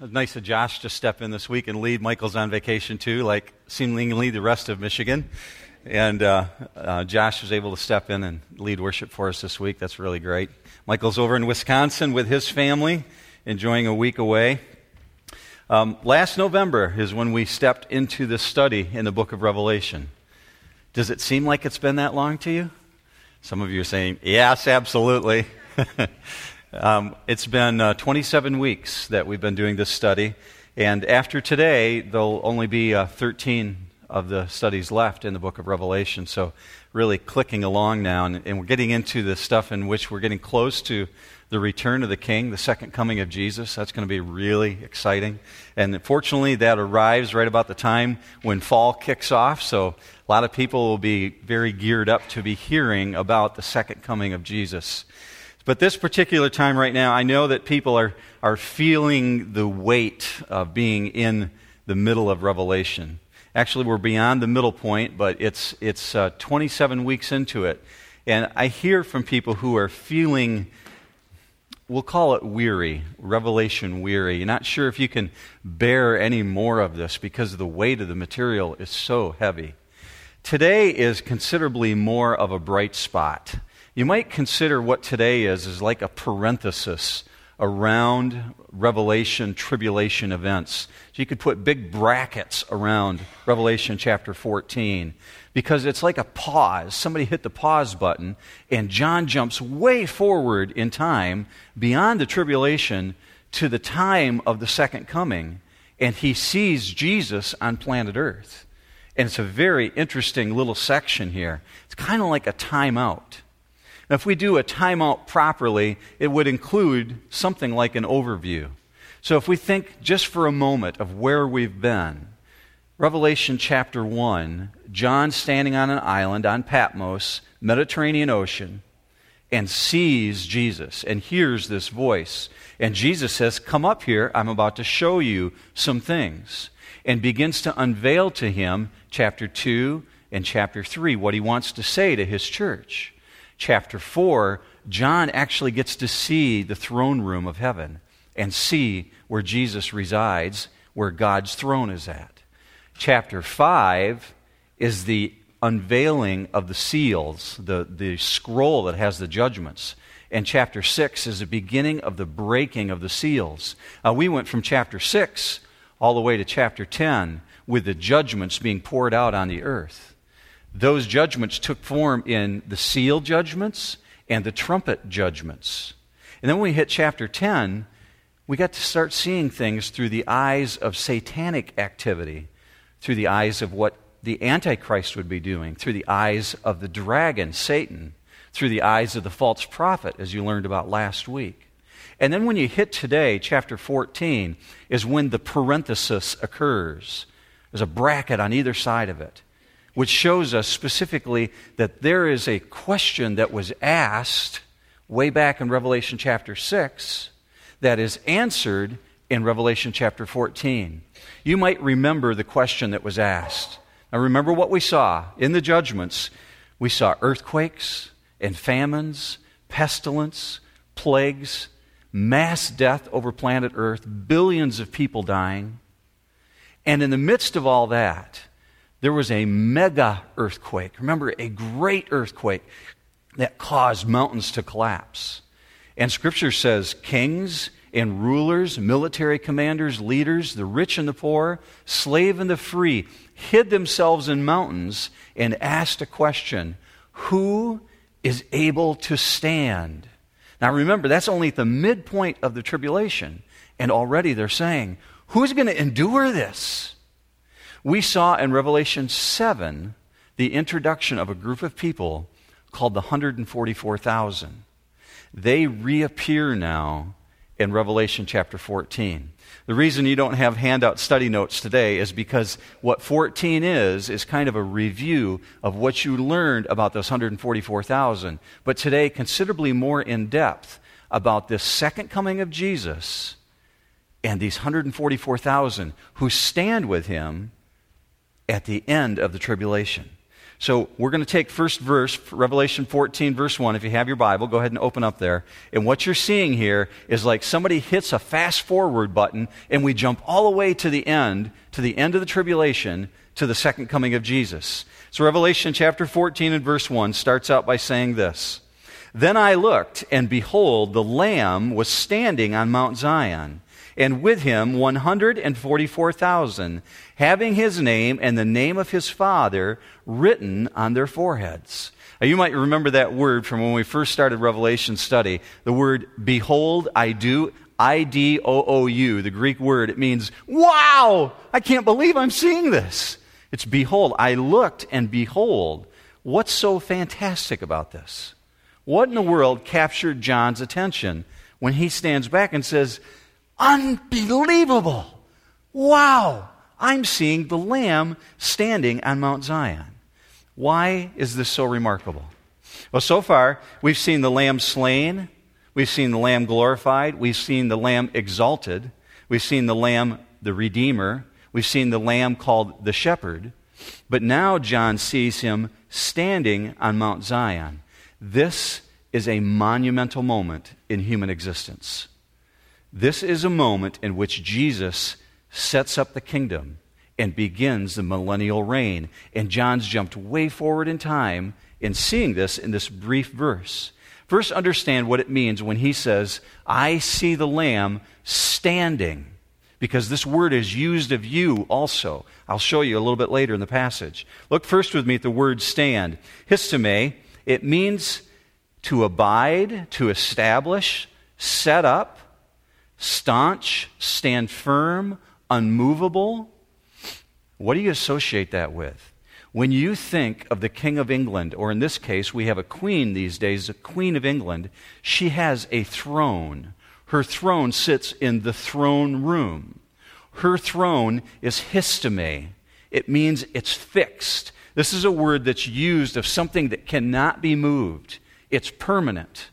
Nice of Josh to step in this week and lead. Michael's on vacation too, like seemingly the rest of Michigan. And uh, uh, Josh was able to step in and lead worship for us this week. That's really great. Michael's over in Wisconsin with his family, enjoying a week away. Um, last November is when we stepped into this study in the book of Revelation. Does it seem like it's been that long to you? Some of you are saying, yes, absolutely. Um, it's been uh, 27 weeks that we've been doing this study, and after today, there'll only be uh, 13 of the studies left in the book of Revelation. So, really clicking along now, and, and we're getting into the stuff in which we're getting close to the return of the King, the second coming of Jesus. That's going to be really exciting. And fortunately, that arrives right about the time when fall kicks off. So, a lot of people will be very geared up to be hearing about the second coming of Jesus. But this particular time right now, I know that people are, are feeling the weight of being in the middle of Revelation. Actually, we're beyond the middle point, but it's, it's uh, 27 weeks into it. And I hear from people who are feeling, we'll call it weary, Revelation weary. You're not sure if you can bear any more of this because the weight of the material is so heavy. Today is considerably more of a bright spot. You might consider what today is as like a parenthesis around Revelation tribulation events. So you could put big brackets around Revelation chapter 14 because it's like a pause. Somebody hit the pause button, and John jumps way forward in time beyond the tribulation to the time of the second coming, and he sees Jesus on planet Earth. And it's a very interesting little section here. It's kind of like a timeout. Now, if we do a timeout properly, it would include something like an overview. So if we think just for a moment of where we've been, Revelation chapter 1, John standing on an island on Patmos, Mediterranean Ocean, and sees Jesus and hears this voice. And Jesus says, Come up here, I'm about to show you some things. And begins to unveil to him, chapter 2 and chapter 3, what he wants to say to his church chapter 4, John actually gets to see the throne room of heaven and see where Jesus resides, where God's throne is at. Chapter 5 is the unveiling of the seals, the, the scroll that has the judgments. And chapter 6 is the beginning of the breaking of the seals. Uh, we went from chapter 6 all the way to chapter 10 with the judgments being poured out on the earth those judgments took form in the seal judgments and the trumpet judgments. And then when we hit chapter 10, we got to start seeing things through the eyes of satanic activity, through the eyes of what the Antichrist would be doing, through the eyes of the dragon, Satan, through the eyes of the false prophet, as you learned about last week. And then when you hit today, chapter 14, is when the parenthesis occurs. There's a bracket on either side of it which shows us specifically that there is a question that was asked way back in Revelation chapter 6 that is answered in Revelation chapter 14. You might remember the question that was asked. Now, remember what we saw in the judgments. We saw earthquakes and famines, pestilence, plagues, mass death over planet Earth, billions of people dying. And in the midst of all that, there was a mega earthquake. Remember, a great earthquake that caused mountains to collapse. And scripture says kings and rulers, military commanders, leaders, the rich and the poor, slave and the free, hid themselves in mountains and asked a question Who is able to stand? Now remember, that's only at the midpoint of the tribulation. And already they're saying, Who's going to endure this? We saw in Revelation 7 the introduction of a group of people called the 144,000. They reappear now in Revelation chapter 14. The reason you don't have handout study notes today is because what 14 is, is kind of a review of what you learned about those 144,000. But today, considerably more in depth about this second coming of Jesus and these 144,000 who stand with him at the end of the tribulation. So we're going to take first verse, Revelation 14, verse 1. If you have your Bible, go ahead and open up there. And what you're seeing here is like somebody hits a fast forward button and we jump all the way to the end, to the end of the tribulation, to the second coming of Jesus. So Revelation chapter 14 and verse 1 starts out by saying this. Then I looked, and behold, the Lamb was standing on Mount Zion and with him 144,000, having his name and the name of his Father written on their foreheads. Now, you might remember that word from when we first started Revelation study. The word behold, I do, I D O O U, the Greek word. It means, wow, I can't believe I'm seeing this. It's behold. I looked and behold. What's so fantastic about this? What in the world captured John's attention when he stands back and says, Unbelievable. Wow. I'm seeing the Lamb standing on Mount Zion. Why is this so remarkable? Well, so far, we've seen the Lamb slain, we've seen the Lamb glorified, we've seen the Lamb exalted, we've seen the Lamb the Redeemer, we've seen the Lamb called the Shepherd, but now John sees him standing on Mount Zion. This is a monumental moment in human existence. This is a moment in which Jesus sets up the kingdom and begins the millennial reign. And John's jumped way forward in time in seeing this in this brief verse. First, understand what it means when he says, I see the Lamb standing, because this word is used of you also. I'll show you a little bit later in the passage. Look first with me at the word stand. Histome, it means to abide, to establish, set up, staunch, stand firm, unmovable. What do you associate that with? When you think of the King of England, or in this case, we have a queen these days, a Queen of England, she has a throne. Her throne sits in the throne room. Her throne is histome. It means it's fixed. This is a word that's used of something that cannot be moved. It's permanent.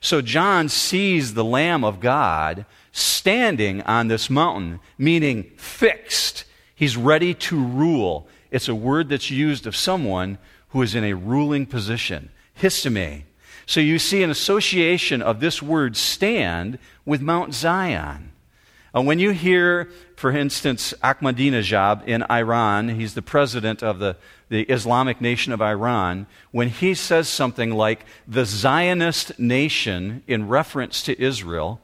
So John sees the Lamb of God standing on this mountain, meaning fixed. He's ready to rule. It's a word that's used of someone who is in a ruling position. Histome. So you see an association of this word stand with Mount Zion. Uh, when you hear, for instance, Ahmadinejad in Iran, he's the president of the, the Islamic nation of Iran, when he says something like the Zionist nation in reference to Israel,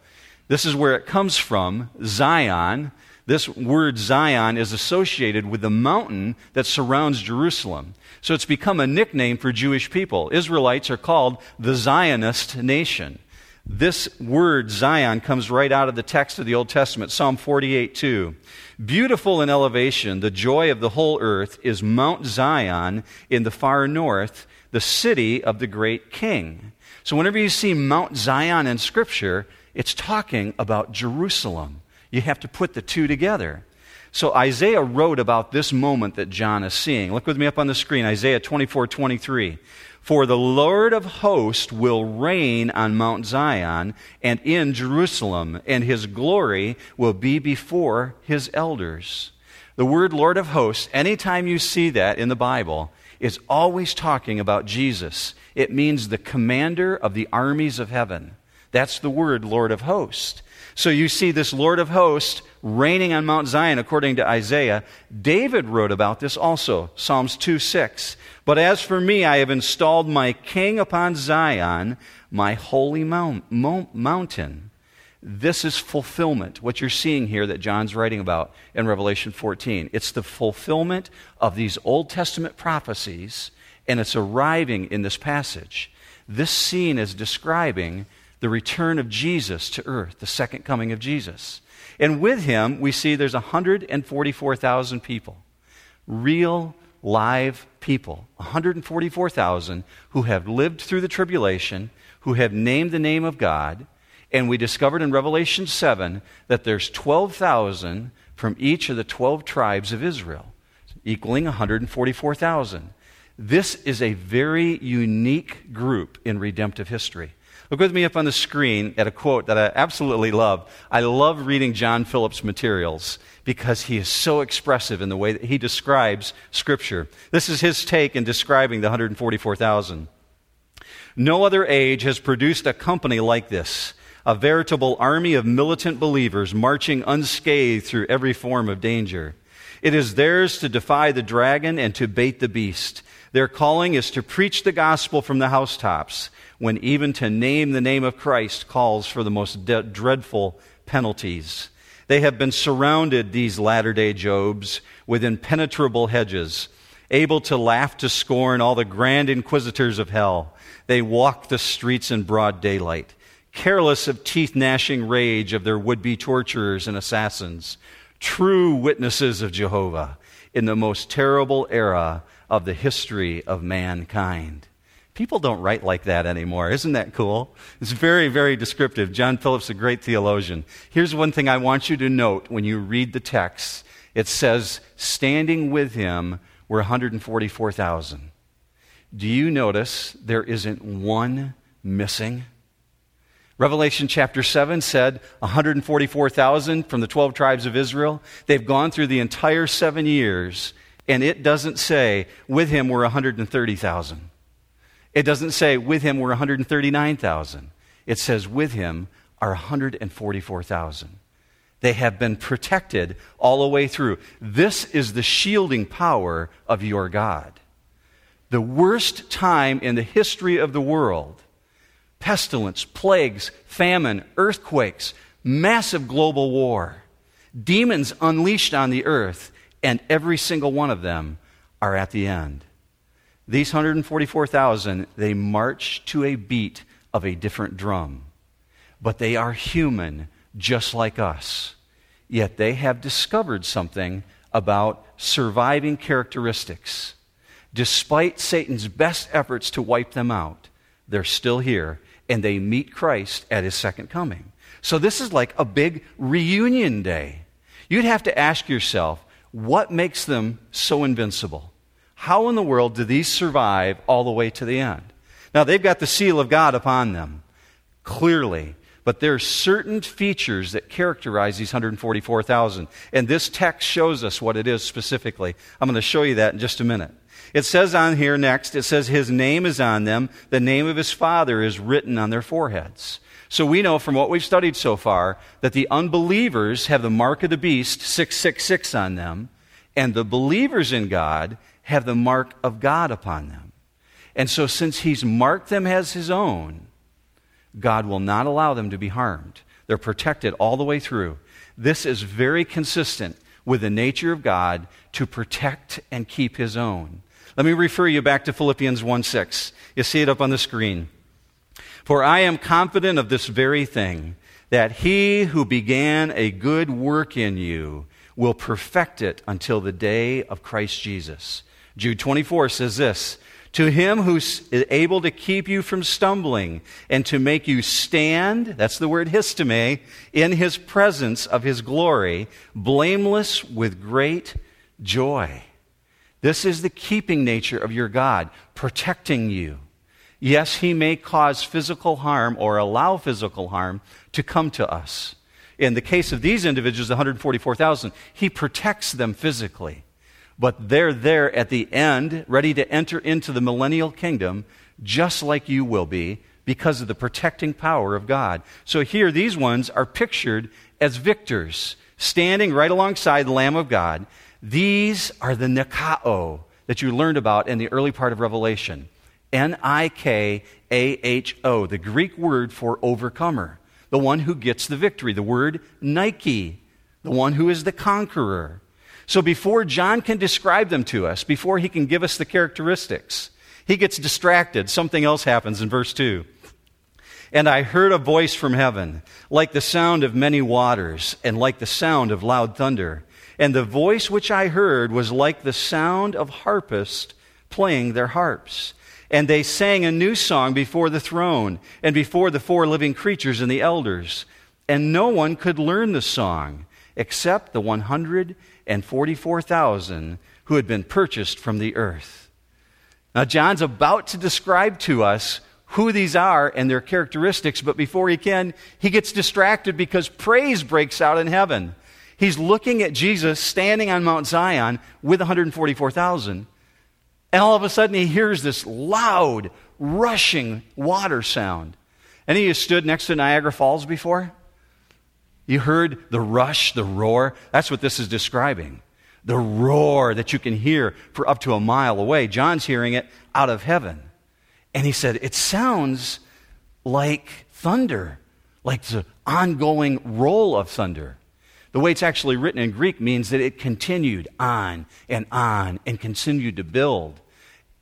this is where it comes from, Zion. This word Zion is associated with the mountain that surrounds Jerusalem. So it's become a nickname for Jewish people. Israelites are called the Zionist nation. This word Zion comes right out of the text of the Old Testament, Psalm 48 2. Beautiful in elevation, the joy of the whole earth is Mount Zion in the far north, the city of the great king. So whenever you see Mount Zion in Scripture, it's talking about Jerusalem. You have to put the two together. So Isaiah wrote about this moment that John is seeing. Look with me up on the screen, Isaiah 24 23. For the Lord of hosts will reign on Mount Zion and in Jerusalem, and his glory will be before his elders. The word Lord of hosts, anytime you see that in the Bible, is always talking about Jesus. It means the commander of the armies of heaven. That's the word Lord of hosts. So you see this Lord of hosts reigning on Mount Zion, according to Isaiah. David wrote about this also, Psalms 2 6. But as for me, I have installed my king upon Zion, my holy mount, mountain. This is fulfillment, what you're seeing here that John's writing about in Revelation 14. It's the fulfillment of these Old Testament prophecies, and it's arriving in this passage. This scene is describing the return of Jesus to earth, the second coming of Jesus. And with him, we see there's 144,000 people, real, live people, 144,000 who have lived through the tribulation, who have named the name of God. And we discovered in Revelation 7 that there's 12,000 from each of the 12 tribes of Israel, equaling 144,000. This is a very unique group in redemptive history. Look with me up on the screen at a quote that I absolutely love. I love reading John Phillips' materials because he is so expressive in the way that he describes Scripture. This is his take in describing the 144,000. No other age has produced a company like this, a veritable army of militant believers marching unscathed through every form of danger. It is theirs to defy the dragon and to bait the beast. Their calling is to preach the gospel from the housetops when even to name the name of Christ calls for the most de- dreadful penalties. They have been surrounded, these latter day Jobs, with impenetrable hedges, able to laugh to scorn all the grand inquisitors of hell. They walk the streets in broad daylight, careless of teeth gnashing rage of their would be torturers and assassins, true witnesses of Jehovah in the most terrible era of the history of mankind. People don't write like that anymore. Isn't that cool? It's very, very descriptive. John Phillips, a great theologian. Here's one thing I want you to note when you read the text it says, standing with him were 144,000. Do you notice there isn't one missing? Revelation chapter 7 said 144,000 from the 12 tribes of Israel. They've gone through the entire seven years, and it doesn't say with him were 130,000. It doesn't say with him were 139,000. It says with him are 144,000. They have been protected all the way through. This is the shielding power of your God. The worst time in the history of the world pestilence, plagues, famine, earthquakes, massive global war, demons unleashed on the earth, and every single one of them are at the end. These 144,000, they march to a beat of a different drum. But they are human, just like us. Yet they have discovered something about surviving characteristics. Despite Satan's best efforts to wipe them out, they're still here and they meet Christ at his second coming. So this is like a big reunion day. You'd have to ask yourself, what makes them so invincible? How in the world do these survive all the way to the end? Now, they've got the seal of God upon them, clearly. But there are certain features that characterize these 144,000. And this text shows us what it is specifically. I'm going to show you that in just a minute. It says on here next, it says, His name is on them. The name of His Father is written on their foreheads. So we know from what we've studied so far that the unbelievers have the mark of the beast, 666, on them. And the believers in God have the mark of God upon them. And so, since He's marked them as His own, God will not allow them to be harmed. They're protected all the way through. This is very consistent with the nature of God to protect and keep His own. Let me refer you back to Philippians 1 6. You see it up on the screen. For I am confident of this very thing, that He who began a good work in you will perfect it until the day of Christ Jesus. Jude 24 says this To him who's able to keep you from stumbling and to make you stand, that's the word histome, in his presence of his glory, blameless with great joy. This is the keeping nature of your God, protecting you. Yes, he may cause physical harm or allow physical harm to come to us. In the case of these individuals, 144,000, he protects them physically but they're there at the end, ready to enter into the millennial kingdom, just like you will be, because of the protecting power of God. So here, these ones are pictured as victors, standing right alongside the Lamb of God. These are the Nikao that you learned about in the early part of Revelation. N I K A H O, the Greek word for overcomer, the one who gets the victory, the word Nike, the one who is the conqueror. So before John can describe them to us, before he can give us the characteristics, he gets distracted. Something else happens in verse 2. And I heard a voice from heaven, like the sound of many waters, and like the sound of loud thunder. And the voice which I heard was like the sound of harpists playing their harps. And they sang a new song before the throne, and before the four living creatures and the elders. And no one could learn the song except the 144,000 who had been purchased from the earth. Now, John's about to describe to us who these are and their characteristics, but before he can, he gets distracted because praise breaks out in heaven. He's looking at Jesus standing on Mount Zion with 144,000. And all of a sudden, he hears this loud, rushing water sound. Any of you stood next to Niagara Falls before? You heard the rush, the roar? That's what this is describing. The roar that you can hear for up to a mile away. John's hearing it out of heaven. And he said, It sounds like thunder, like the ongoing roll of thunder. The way it's actually written in Greek means that it continued on and on and continued to build.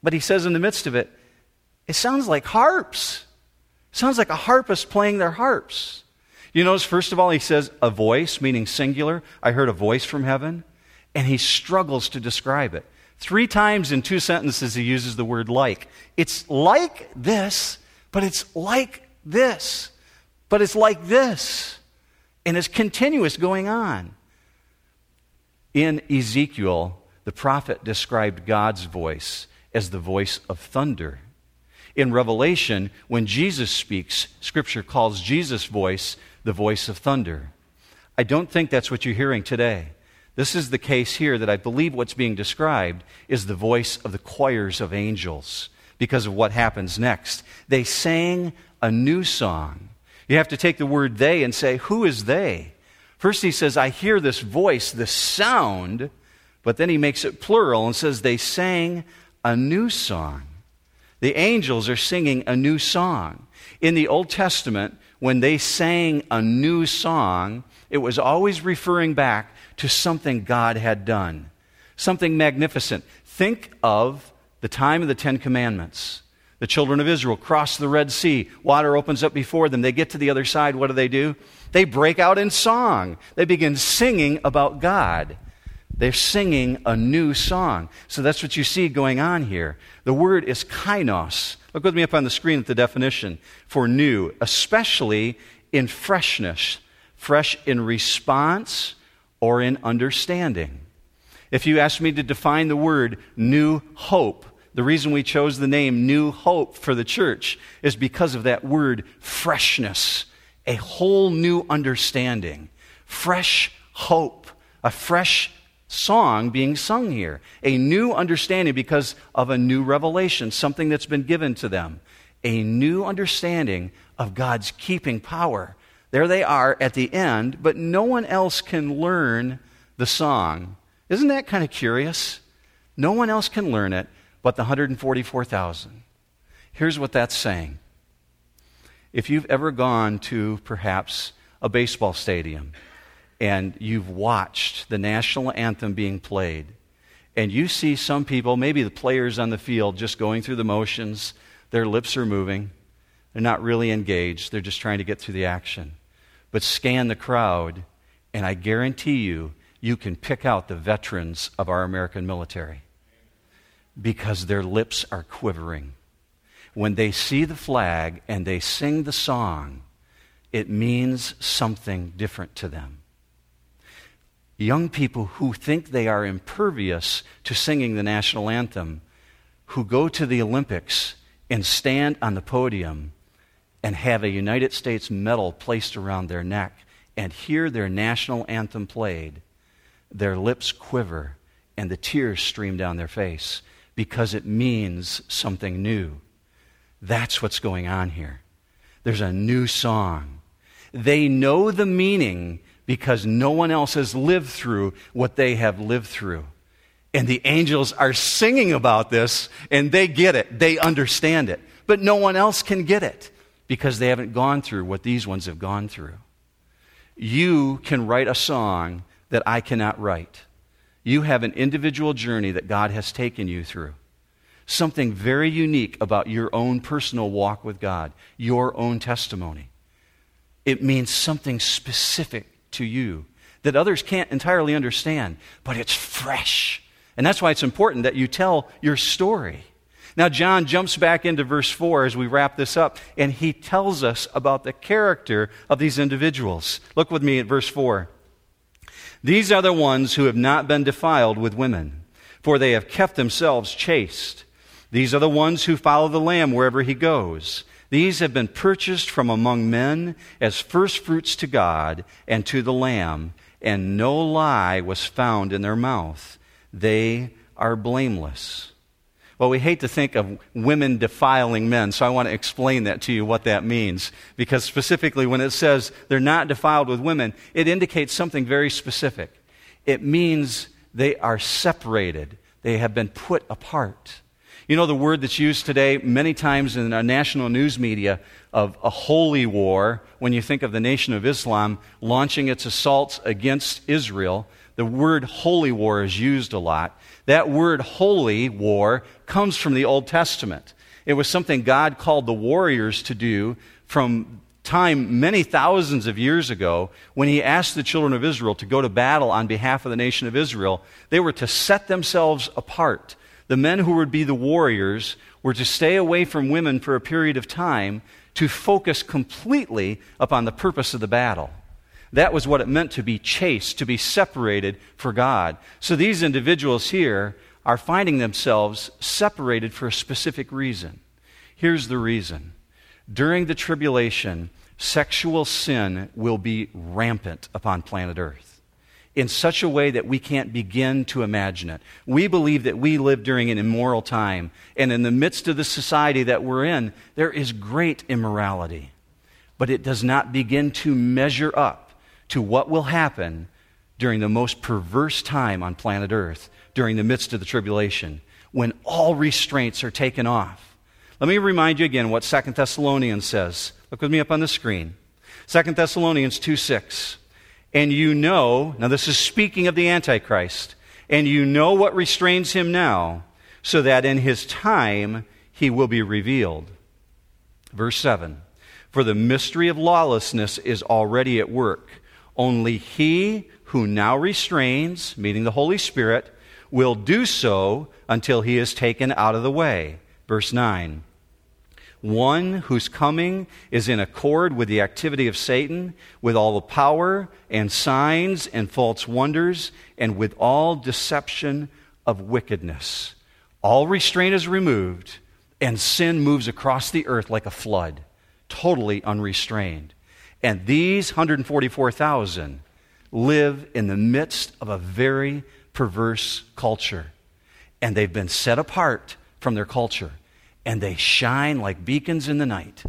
But he says in the midst of it, it sounds like harps. It sounds like a harpist playing their harps. You notice, first of all, he says a voice, meaning singular. I heard a voice from heaven. And he struggles to describe it. Three times in two sentences, he uses the word like. It's like this, but it's like this, but it's like this. And it's continuous going on. In Ezekiel, the prophet described God's voice as the voice of thunder. In Revelation, when Jesus speaks, Scripture calls Jesus' voice the voice of thunder. I don't think that's what you're hearing today. This is the case here that I believe what's being described is the voice of the choirs of angels because of what happens next. They sang a new song. You have to take the word they and say, Who is they? First, he says, I hear this voice, this sound, but then he makes it plural and says, They sang a new song. The angels are singing a new song. In the Old Testament, when they sang a new song, it was always referring back to something God had done, something magnificent. Think of the time of the Ten Commandments. The children of Israel cross the Red Sea. Water opens up before them. They get to the other side. What do they do? They break out in song. They begin singing about God. They're singing a new song. So that's what you see going on here. The word is kainos. Look with me up on the screen at the definition for new, especially in freshness, fresh in response or in understanding. If you ask me to define the word new hope, the reason we chose the name New Hope for the church is because of that word freshness, a whole new understanding, fresh hope, a fresh song being sung here, a new understanding because of a new revelation, something that's been given to them, a new understanding of God's keeping power there they are at the end, but no one else can learn the song. Isn't that kind of curious? No one else can learn it but the 144,000. Here's what that's saying. If you've ever gone to perhaps a baseball stadium and you've watched the national anthem being played, and you see some people, maybe the players on the field, just going through the motions, their lips are moving, they're not really engaged, they're just trying to get through the action but scan the crowd, and I guarantee you, you can pick out the veterans of our American military because their lips are quivering. When they see the flag and they sing the song, it means something different to them. Young people who think they are impervious to singing the national anthem, who go to the Olympics and stand on the podium and have a United States medal placed around their neck and hear their national anthem played, their lips quiver and the tears stream down their face because it means something new. That's what's going on here. There's a new song. They know the meaning because no one else has lived through what they have lived through. And the angels are singing about this and they get it, they understand it, but no one else can get it because they haven't gone through what these ones have gone through. You can write a song that I cannot write. You have an individual journey that God has taken you through. Something very unique about your own personal walk with God, your own testimony. It means something specific to you that others can't entirely understand, but it's fresh. And that's why it's important that you tell your story. Now, John jumps back into verse 4 as we wrap this up, and he tells us about the character of these individuals. Look with me at verse 4. These are the ones who have not been defiled with women, for they have kept themselves chaste. These are the ones who follow the Lamb wherever he goes. These have been purchased from among men as firstfruits to God and to the Lamb, and no lie was found in their mouth. They are blameless. Well, we hate to think of women defiling men, so I want to explain that to you what that means. Because specifically, when it says they're not defiled with women, it indicates something very specific. It means they are separated, they have been put apart. You know the word that's used today many times in our national news media of a holy war, when you think of the Nation of Islam launching its assaults against Israel, the word holy war is used a lot. That word holy war comes from the Old Testament. It was something God called the warriors to do from time many thousands of years ago when he asked the children of Israel to go to battle on behalf of the nation of Israel. They were to set themselves apart. The men who would be the warriors were to stay away from women for a period of time to focus completely upon the purpose of the battle. That was what it meant to be chaste, to be separated for God. So these individuals here are finding themselves separated for a specific reason. Here's the reason during the tribulation, sexual sin will be rampant upon planet Earth in such a way that we can't begin to imagine it. We believe that we live during an immoral time, and in the midst of the society that we're in, there is great immorality. But it does not begin to measure up to what will happen during the most perverse time on planet Earth, during the midst of the tribulation, when all restraints are taken off let me remind you again what Second Thessalonians says. Look with me up on the screen. Second Thessalonians 2 6. And you know, now this is speaking of the Antichrist, and you know what restrains him now, so that in his time he will be revealed. Verse 7 For the mystery of lawlessness is already at work. Only he who now restrains, meaning the Holy Spirit, will do so until he is taken out of the way. Verse 9 one whose coming is in accord with the activity of Satan, with all the power and signs and false wonders, and with all deception of wickedness. All restraint is removed, and sin moves across the earth like a flood, totally unrestrained. And these 144,000 live in the midst of a very perverse culture, and they've been set apart from their culture and they shine like beacons in the night.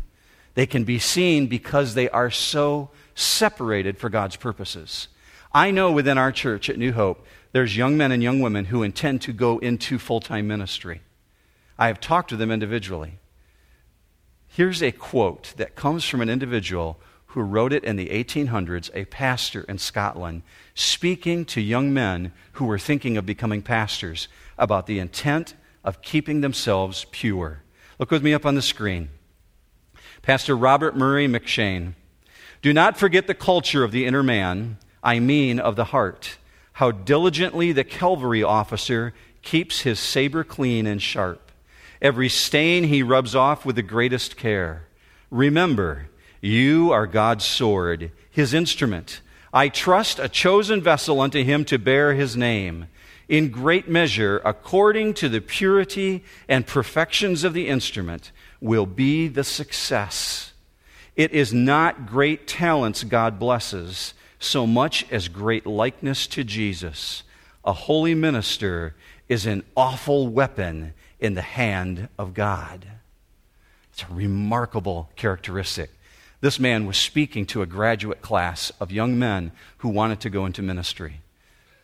They can be seen because they are so separated for God's purposes. I know within our church at New Hope, there's young men and young women who intend to go into full time ministry. I have talked to them individually. Here's a quote that comes from an individual who wrote it in the 1800s, a pastor in Scotland, speaking to young men who were thinking of becoming pastors about the intent of keeping themselves pure. Look with me up on the screen. Pastor Robert Murray M'Cheyne. Do not forget the culture of the inner man, I mean of the heart. How diligently the Calvary officer keeps his saber clean and sharp. Every stain he rubs off with the greatest care. Remember, you are God's sword, his instrument. I trust a chosen vessel unto him to bear his name in great measure, according to the purity and perfections of the instrument, will be the success. It is not great talents God blesses so much as great likeness to Jesus. A holy minister is an awful weapon in the hand of God. It's a remarkable characteristic. This man was speaking to a graduate class of young men who wanted to go into ministry.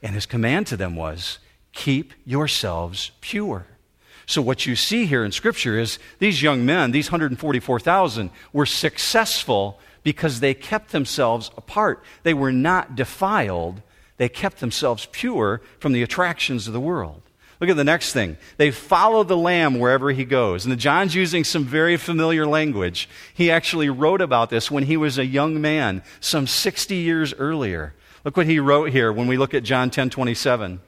And his command to them was keep yourselves pure. So, what you see here in Scripture is these young men, these 144,000, were successful because they kept themselves apart. They were not defiled, they kept themselves pure from the attractions of the world. Look at the next thing. They follow the Lamb wherever he goes. And John's using some very familiar language. He actually wrote about this when he was a young man, some 60 years earlier. Look what he wrote here when we look at John 10 27.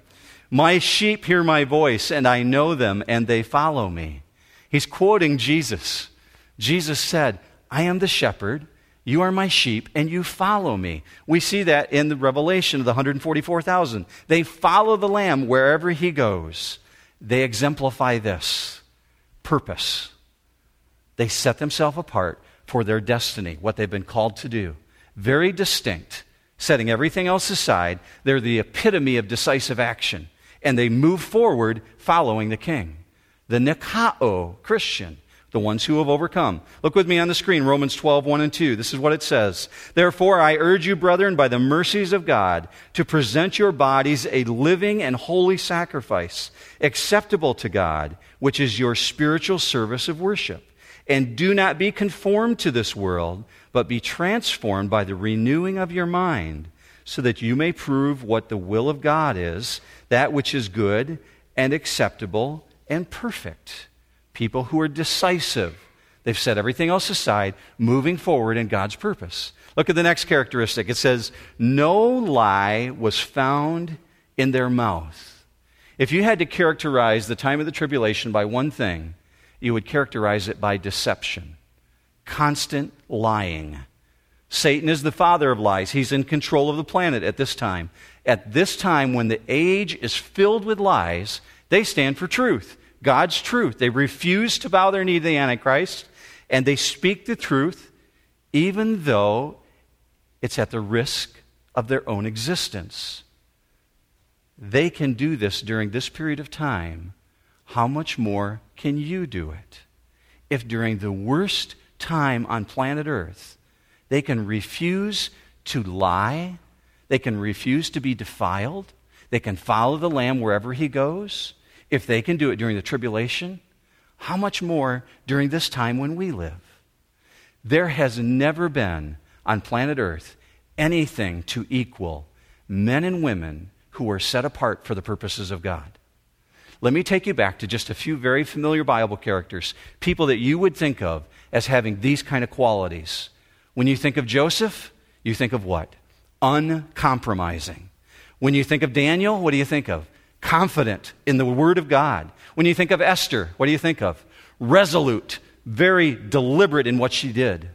My sheep hear my voice, and I know them, and they follow me. He's quoting Jesus. Jesus said, I am the shepherd, you are my sheep, and you follow me. We see that in the revelation of the 144,000. They follow the Lamb wherever he goes. They exemplify this purpose. They set themselves apart for their destiny, what they've been called to do. Very distinct, setting everything else aside. They're the epitome of decisive action, and they move forward following the king. The Nikao Christian the ones who have overcome. Look with me on the screen, Romans 12, 1 and 2. This is what it says. Therefore, I urge you, brethren, by the mercies of God, to present your bodies a living and holy sacrifice, acceptable to God, which is your spiritual service of worship. And do not be conformed to this world, but be transformed by the renewing of your mind, so that you may prove what the will of God is, that which is good and acceptable and perfect people who are decisive. They've set everything else aside, moving forward in God's purpose. Look at the next characteristic. It says, No lie was found in their mouth. If you had to characterize the time of the tribulation by one thing, you would characterize it by deception, constant lying. Satan is the father of lies. He's in control of the planet at this time. At this time, when the age is filled with lies, they stand for truth. God's truth. They refuse to bow their knee to the Antichrist, and they speak the truth even though it's at the risk of their own existence. They can do this during this period of time. How much more can you do it? If during the worst time on planet Earth, they can refuse to lie, they can refuse to be defiled, they can follow the Lamb wherever he goes, if they can do it during the tribulation, how much more during this time when we live? There has never been on planet Earth anything to equal men and women who are set apart for the purposes of God. Let me take you back to just a few very familiar Bible characters, people that you would think of as having these kind of qualities. When you think of Joseph, you think of what? Uncompromising. When you think of Daniel, what do you think of? confident in the Word of God. When you think of Esther, what do you think of? Resolute, very deliberate in what she did.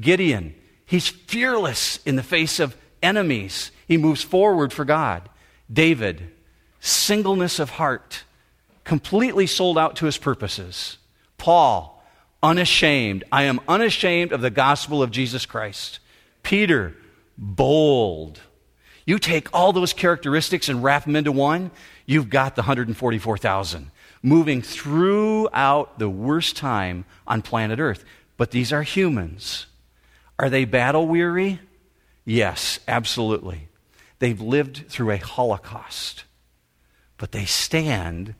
Gideon, he's fearless in the face of enemies. He moves forward for God. David, singleness of heart, completely sold out to his purposes. Paul, unashamed. I am unashamed of the gospel of Jesus Christ. Peter, bold. You take all those characteristics and wrap them into one, you've got the 144,000 moving throughout the worst time on planet Earth. But these are humans. Are they battle weary? Yes, absolutely. They've lived through a Holocaust, but they stand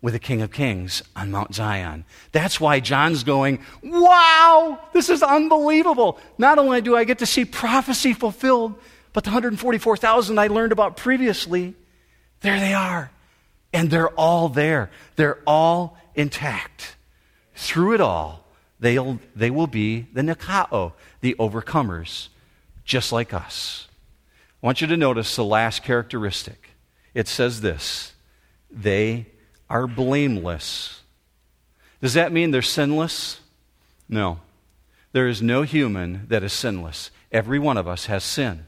with the King of Kings on Mount Zion. That's why John's going, Wow, this is unbelievable. Not only do I get to see prophecy fulfilled, but the 144,000 I learned about previously there they are. And they're all there. They're all intact. Through it all, they'll, they will be the Nikao, the overcomers, just like us. I want you to notice the last characteristic. It says this they are blameless. Does that mean they're sinless? No. There is no human that is sinless. Every one of us has sin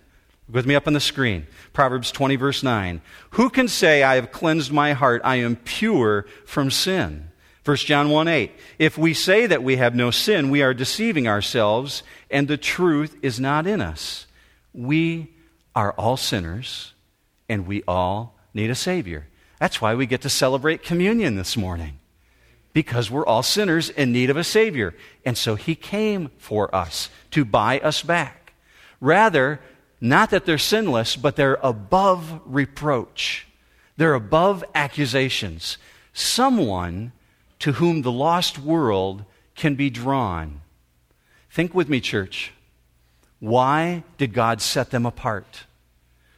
Look with me up on the screen. Proverbs 20, verse 9. Who can say, I have cleansed my heart, I am pure from sin? 1 John 1 8. If we say that we have no sin, we are deceiving ourselves, and the truth is not in us. We are all sinners, and we all need a Savior. That's why we get to celebrate communion this morning, because we're all sinners in need of a Savior. And so He came for us to buy us back. Rather, not that they're sinless, but they're above reproach. They're above accusations. Someone to whom the lost world can be drawn. Think with me, church. Why did God set them apart?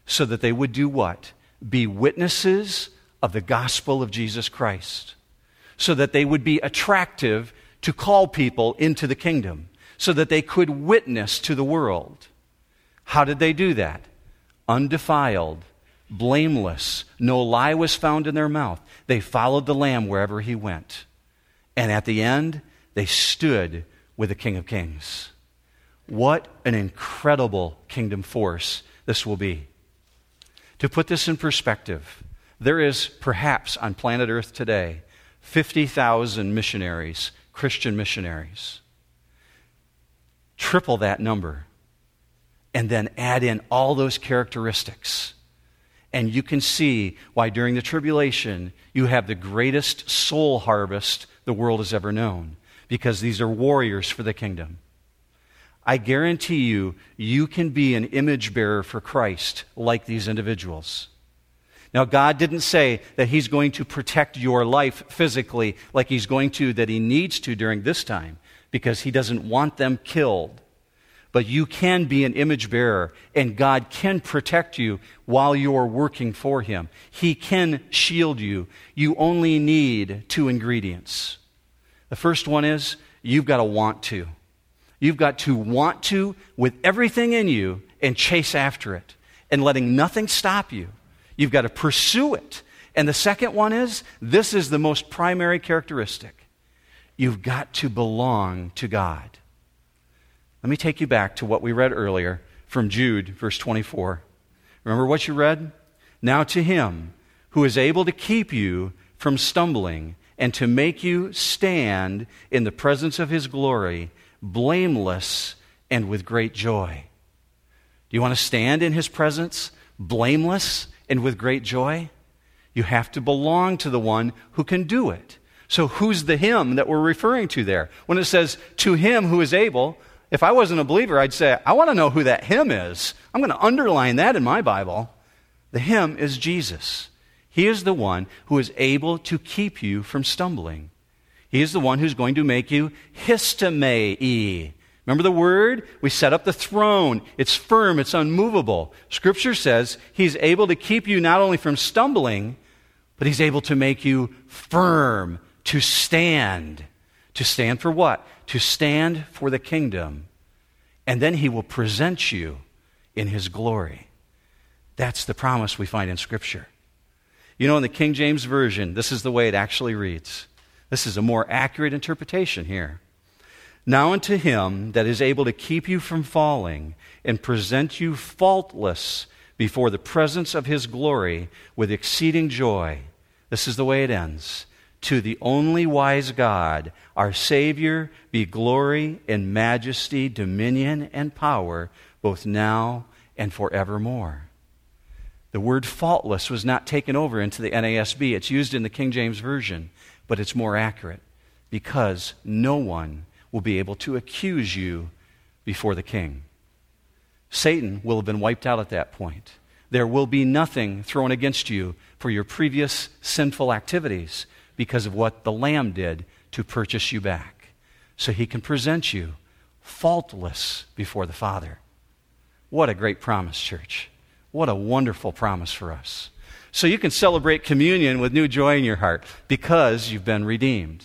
So that they would do what? Be witnesses of the gospel of Jesus Christ. So that they would be attractive to call people into the kingdom. So that they could witness to the world. How did they do that? Undefiled, blameless. No lie was found in their mouth. They followed the Lamb wherever he went. And at the end, they stood with the King of Kings. What an incredible kingdom force this will be. To put this in perspective, there is perhaps on planet Earth today 50,000 missionaries Christian missionaries. Triple that number. And then add in all those characteristics. And you can see why during the tribulation you have the greatest soul harvest the world has ever known. Because these are warriors for the kingdom. I guarantee you, you can be an image bearer for Christ like these individuals. Now, God didn't say that He's going to protect your life physically like He's going to, that He needs to during this time, because He doesn't want them killed. But you can be an image bearer, and God can protect you while you're working for Him. He can shield you. You only need two ingredients. The first one is you've got to want to. You've got to want to with everything in you and chase after it and letting nothing stop you. You've got to pursue it. And the second one is this is the most primary characteristic. You've got to belong to God. Let me take you back to what we read earlier from Jude, verse 24. Remember what you read? Now to him who is able to keep you from stumbling and to make you stand in the presence of his glory blameless and with great joy. Do you want to stand in his presence blameless and with great joy? You have to belong to the one who can do it. So, who's the him that we're referring to there? When it says, to him who is able, if I wasn't a believer, I'd say, I want to know who that him is. I'm going to underline that in my Bible. The him is Jesus. He is the one who is able to keep you from stumbling. He is the one who's going to make you histemi. Remember the word? We set up the throne. It's firm, it's unmovable. Scripture says he's able to keep you not only from stumbling, but he's able to make you firm, to stand. To stand for what? To stand for the kingdom. And then he will present you in his glory. That's the promise we find in Scripture. You know, in the King James Version, this is the way it actually reads. This is a more accurate interpretation here. Now unto him that is able to keep you from falling and present you faultless before the presence of his glory with exceeding joy. This is the way it ends. To the only wise God, our Savior, be glory and majesty, dominion and power, both now and forevermore. The word faultless was not taken over into the NASB. It's used in the King James Version but it's more accurate because no one will be able to accuse you before the king. Satan will have been wiped out at that point. There will be nothing thrown against you for your previous sinful activities because of what the Lamb did to purchase you back. So he can present you faultless before the Father. What a great promise, church. What a wonderful promise for us. So you can celebrate communion with new joy in your heart because you've been redeemed.